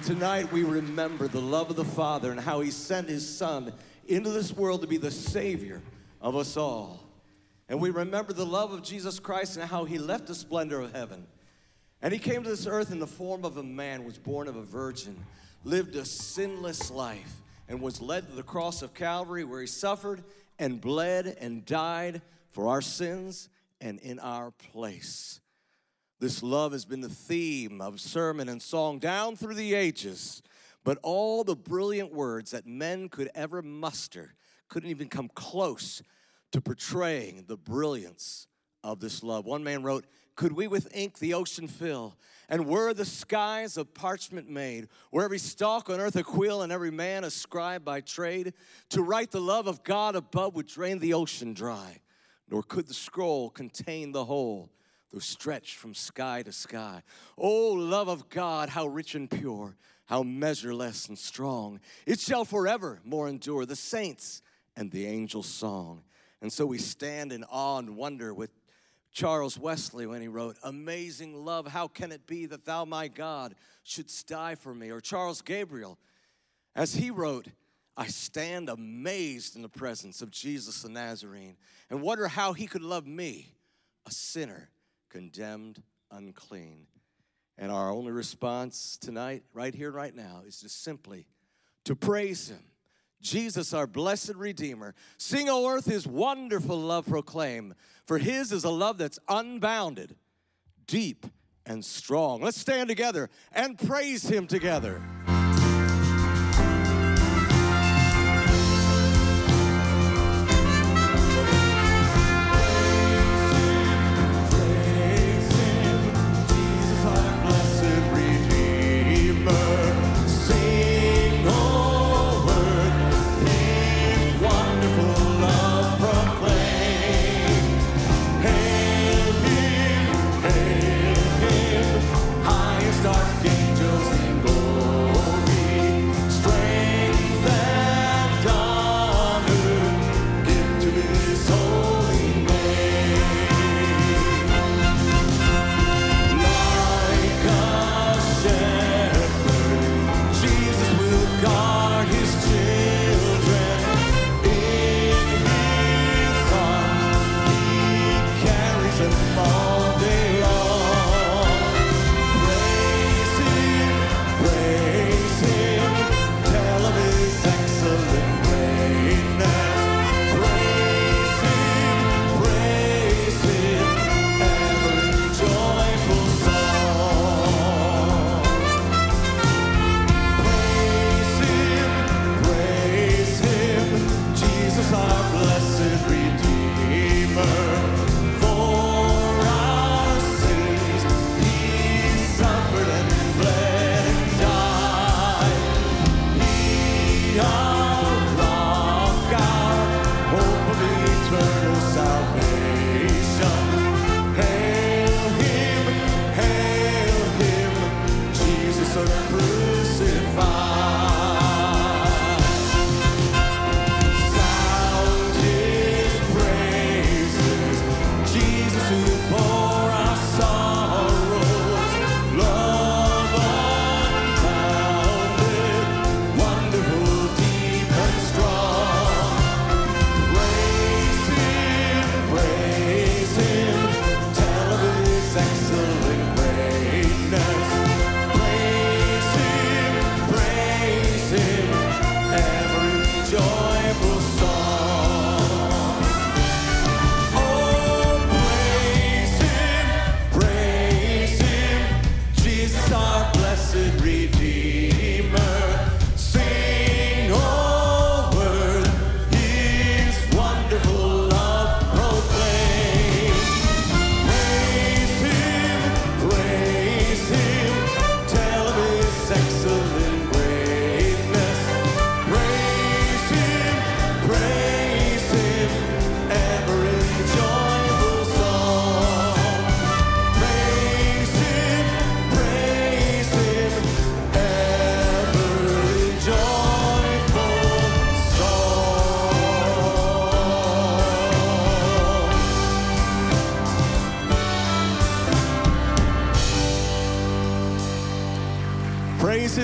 And tonight we remember the love of the Father and how He sent His Son into this world to be the Savior of us all. And we remember the love of Jesus Christ and how He left the splendor of heaven. And He came to this earth in the form of a man, was born of a virgin, lived a sinless life, and was led to the cross of Calvary where He suffered and bled and died for our sins and in our place. This love has been the theme of sermon and song down through the ages, but all the brilliant words that men could ever muster couldn't even come close to portraying the brilliance of this love. One man wrote, Could we with ink the ocean fill, and were the skies of parchment made, were every stalk on earth a quill, and every man a scribe by trade, to write the love of God above would drain the ocean dry, nor could the scroll contain the whole though stretched from sky to sky. Oh, love of God, how rich and pure, how measureless and strong. It shall forever more endure the saints and the angels' song. And so we stand in awe and wonder with Charles Wesley when he wrote, Amazing love, how can it be that thou, my God, shouldst die for me? Or Charles Gabriel, as he wrote, I stand amazed in the presence of Jesus the Nazarene and wonder how he could love me, a sinner condemned unclean. And our only response tonight, right here, right now, is just simply to praise Him. Jesus, our blessed Redeemer. Sing, O earth, His wonderful love proclaim, for His is a love that's unbounded, deep, and strong. Let's stand together and praise Him together.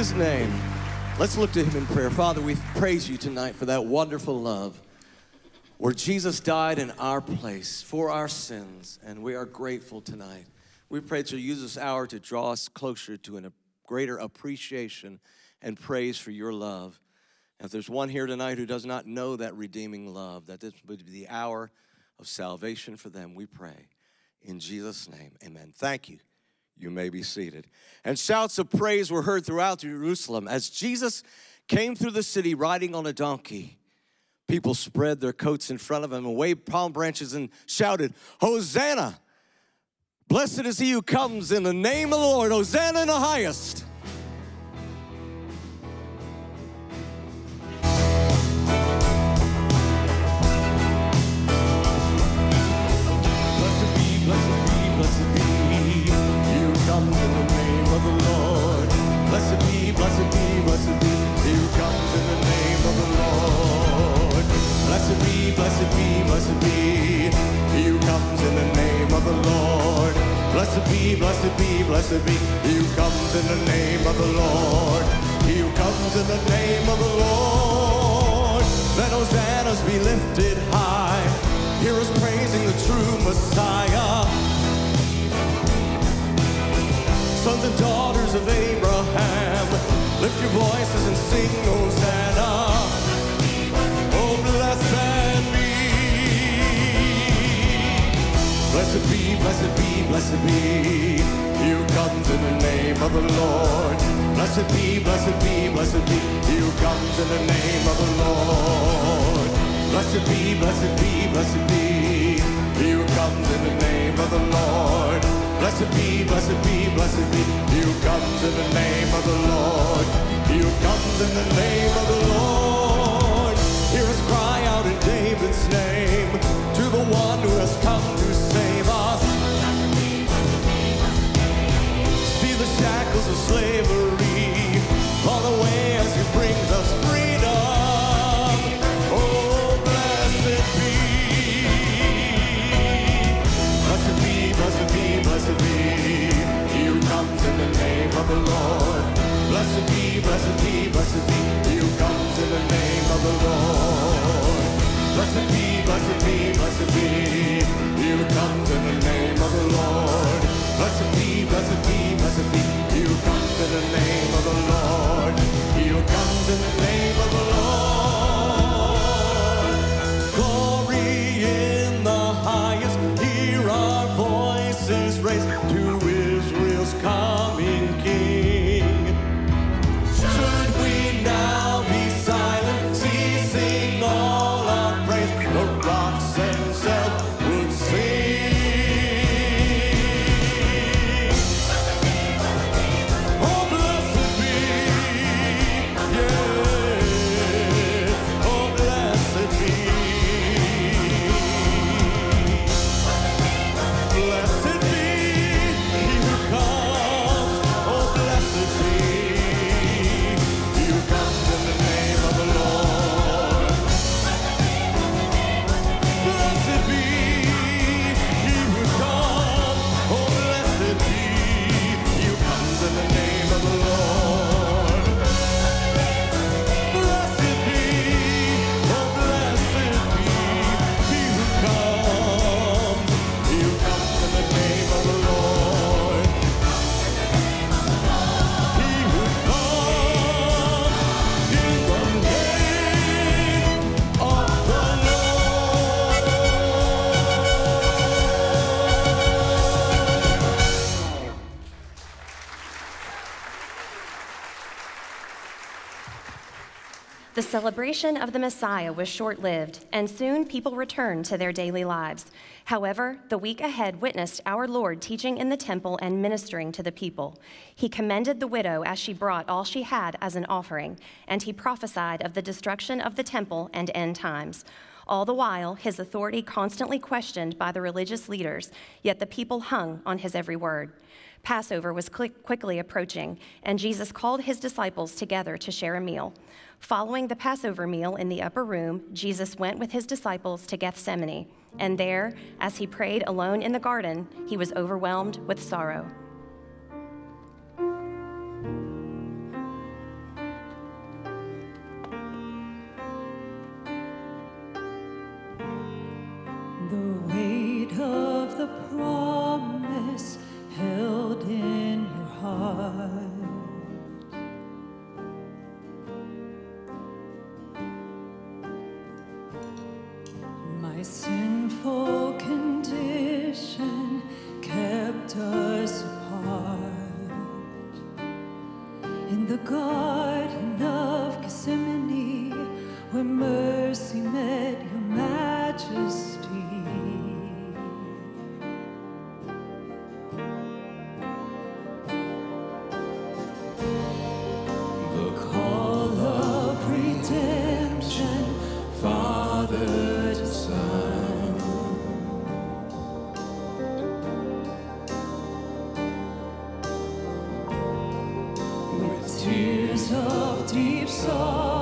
His name. Let's look to him in prayer. Father, we praise you tonight for that wonderful love where Jesus died in our place for our sins, and we are grateful tonight. We pray that you'll use this hour to draw us closer to a greater appreciation and praise for your love. And if there's one here tonight who does not know that redeeming love, that this would be the hour of salvation for them, we pray. In Jesus' name, amen. Thank you. You may be seated. And shouts of praise were heard throughout Jerusalem as Jesus came through the city riding on a donkey. People spread their coats in front of him and waved palm branches and shouted, Hosanna! Blessed is he who comes in the name of the Lord. Hosanna in the highest. Blessed be, blessed be. He who comes in the name of the Lord. Blessed be, blessed be, blessed be. He who comes in the name of the Lord. He who comes in the name of the Lord. Let hosannas be lifted high. Hear us praising the true Messiah. Sons and daughters of Abraham, lift your voices and sing Hosanna. Blessed be, blessed be, blessed be. Who comes in the name of the Lord. Blessed be, blessed be, blessed be. Who comes in the name of the Lord. Blessed be, blessed be, blessed be. Who comes in the name of the Lord. Blessed be, blessed be, blessed be. Who comes in the name of the Lord. Who comes in the name of the Lord. Hear us cry out in David's name to the one who has come of slavery celebration of the Messiah was short lived, and soon people returned to their daily lives. However, the week ahead witnessed our Lord teaching in the temple and ministering to the people. He commended the widow as she brought all she had as an offering, and he prophesied of the destruction of the temple and end times. All the while, his authority constantly questioned by the religious leaders, yet the people hung on his every word. Passover was quickly approaching, and Jesus called his disciples together to share a meal. Following the Passover meal in the upper room, Jesus went with his disciples to Gethsemane, and there, as he prayed alone in the garden, he was overwhelmed with sorrow. Of deep sorrow,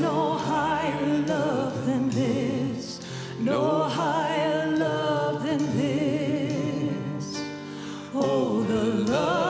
no higher love than this, no higher love than this. Oh, the love.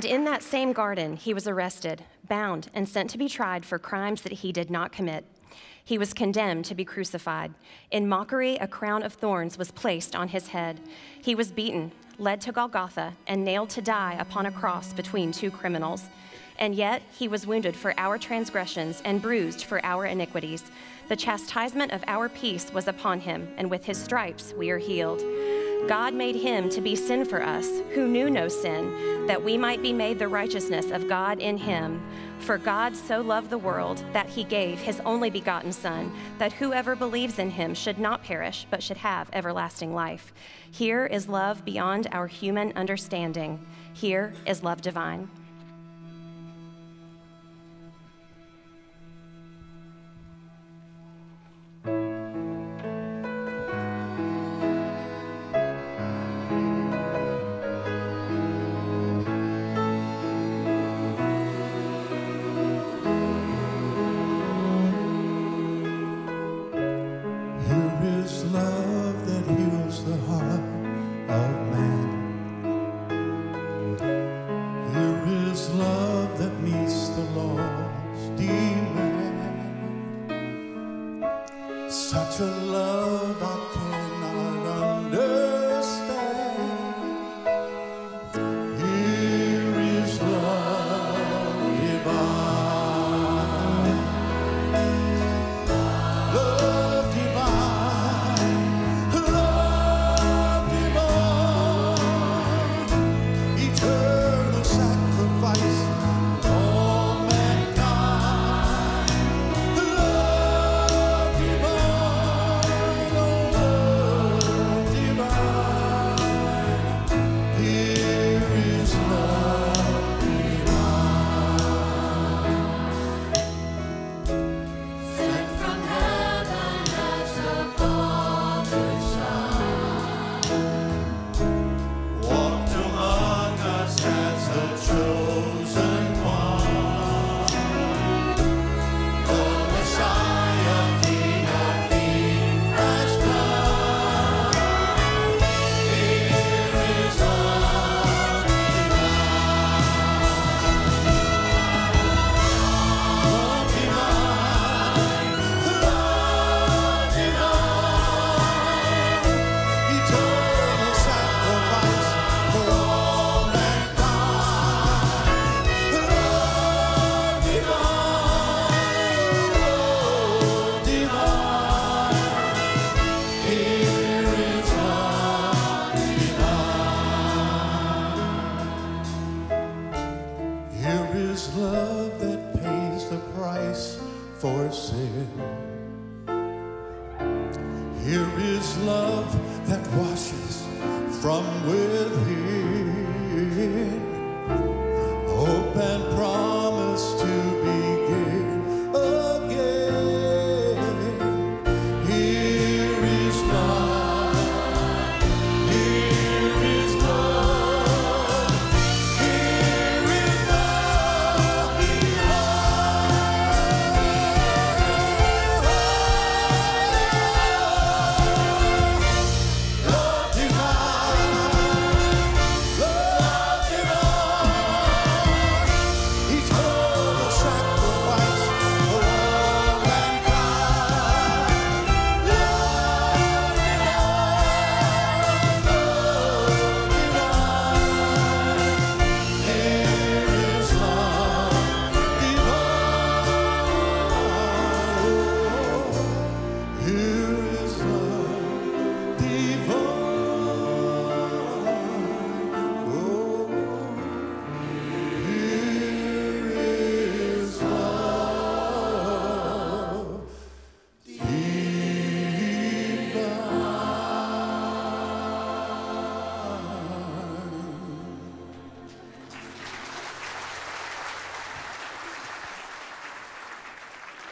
And in that same garden, he was arrested, bound, and sent to be tried for crimes that he did not commit. He was condemned to be crucified. In mockery, a crown of thorns was placed on his head. He was beaten, led to Golgotha, and nailed to die upon a cross between two criminals. And yet he was wounded for our transgressions and bruised for our iniquities. The chastisement of our peace was upon him, and with his stripes we are healed. God made him to be sin for us, who knew no sin, that we might be made the righteousness of God in him. For God so loved the world that he gave his only begotten Son, that whoever believes in him should not perish, but should have everlasting life. Here is love beyond our human understanding. Here is love divine.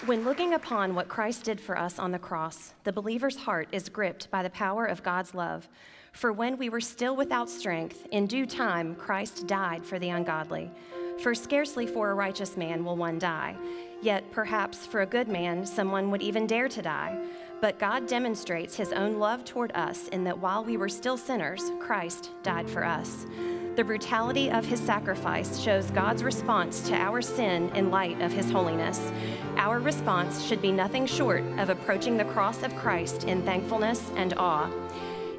When looking upon what Christ did for us on the cross, the believer's heart is gripped by the power of God's love. For when we were still without strength, in due time Christ died for the ungodly. For scarcely for a righteous man will one die, yet perhaps for a good man someone would even dare to die. But God demonstrates his own love toward us in that while we were still sinners, Christ died for us. The brutality of his sacrifice shows God's response to our sin in light of his holiness. Our response should be nothing short of approaching the cross of Christ in thankfulness and awe.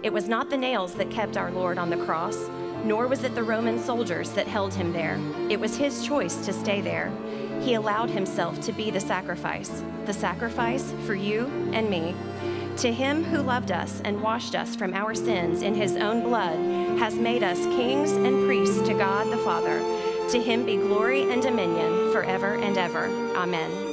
It was not the nails that kept our Lord on the cross, nor was it the Roman soldiers that held him there. It was his choice to stay there. He allowed himself to be the sacrifice, the sacrifice for you and me. To him who loved us and washed us from our sins in his own blood has made us kings and priests to God the Father. To him be glory and dominion forever and ever. Amen.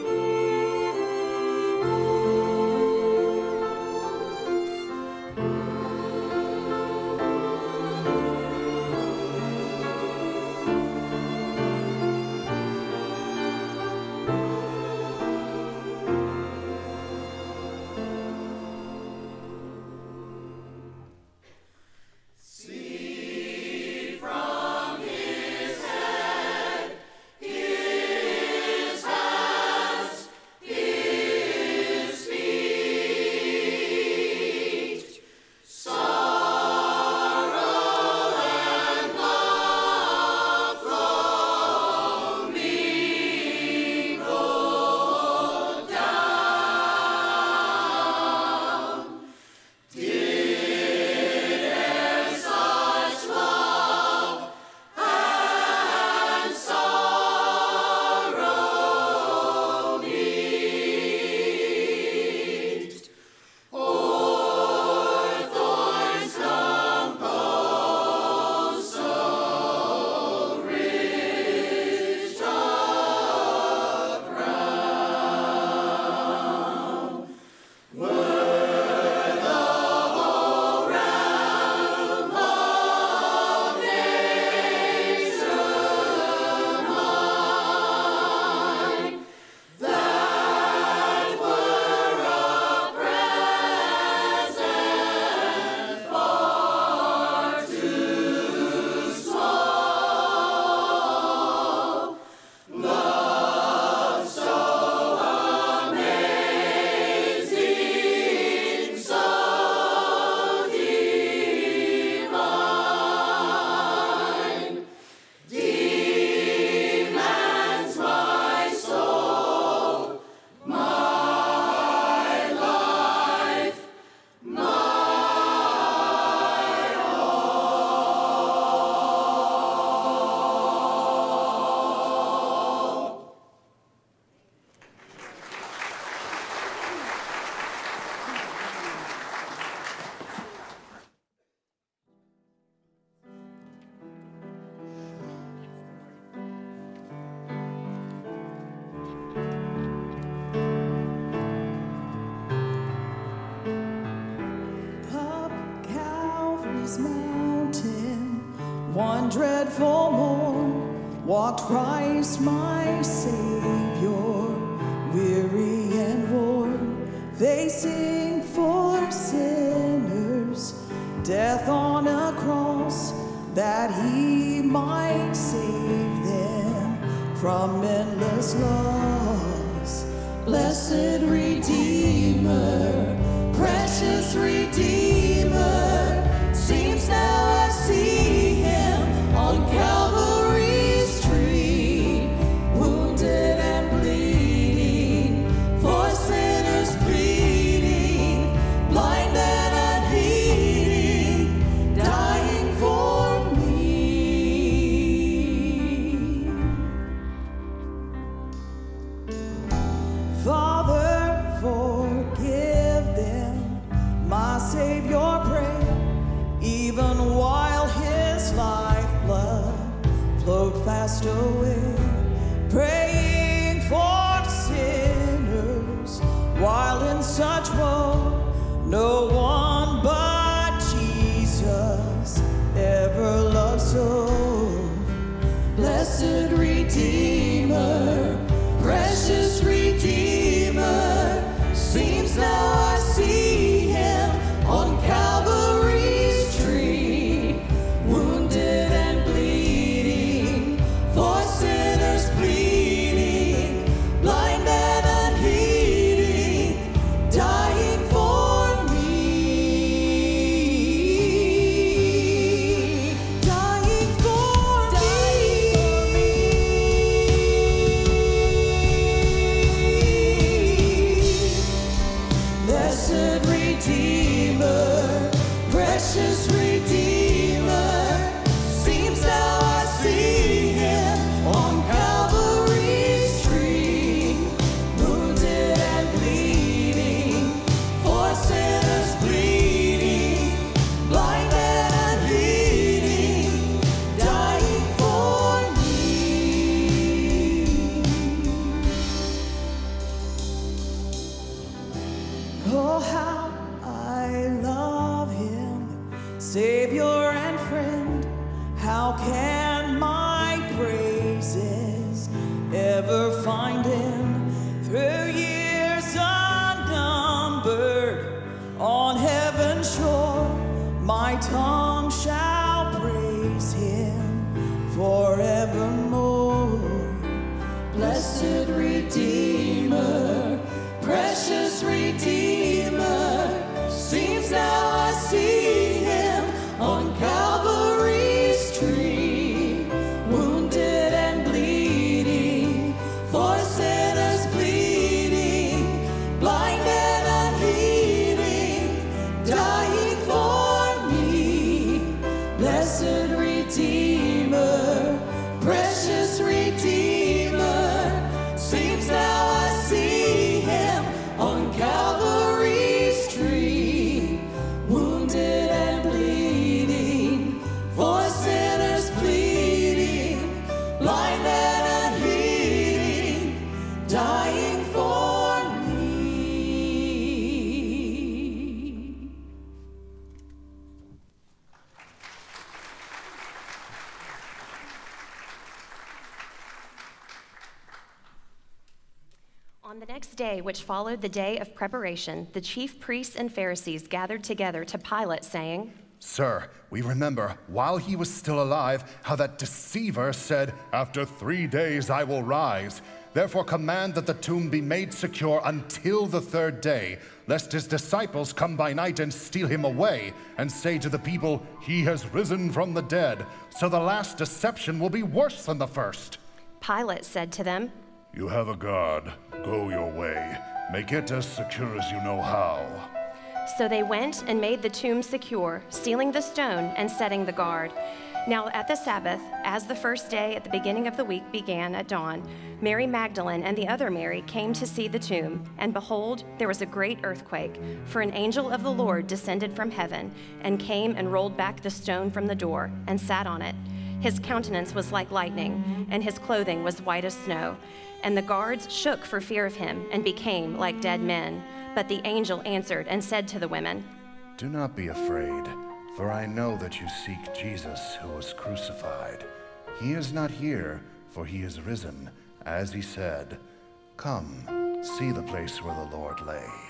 Day, which followed the day of preparation, the chief priests and Pharisees gathered together to Pilate, saying, Sir, we remember while he was still alive how that deceiver said, After three days I will rise. Therefore, command that the tomb be made secure until the third day, lest his disciples come by night and steal him away, and say to the people, He has risen from the dead. So the last deception will be worse than the first. Pilate said to them, You have a guard. Go your way. Make it as secure as you know how. So they went and made the tomb secure, sealing the stone and setting the guard. Now, at the Sabbath, as the first day at the beginning of the week began at dawn, Mary Magdalene and the other Mary came to see the tomb. And behold, there was a great earthquake, for an angel of the Lord descended from heaven and came and rolled back the stone from the door and sat on it. His countenance was like lightning, and his clothing was white as snow. And the guards shook for fear of him and became like dead men. But the angel answered and said to the women, Do not be afraid, for I know that you seek Jesus who was crucified. He is not here, for he is risen, as he said. Come, see the place where the Lord lay.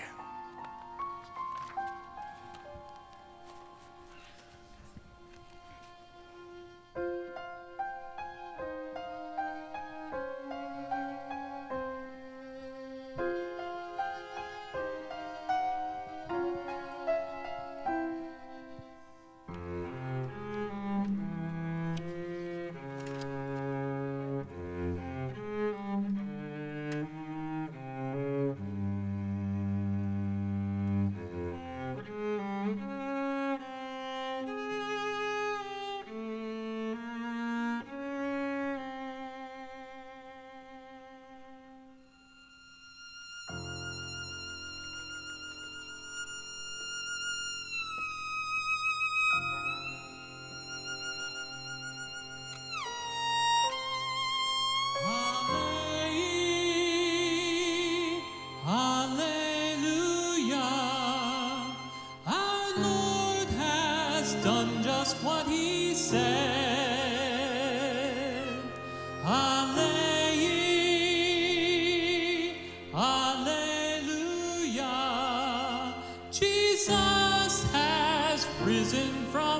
risen from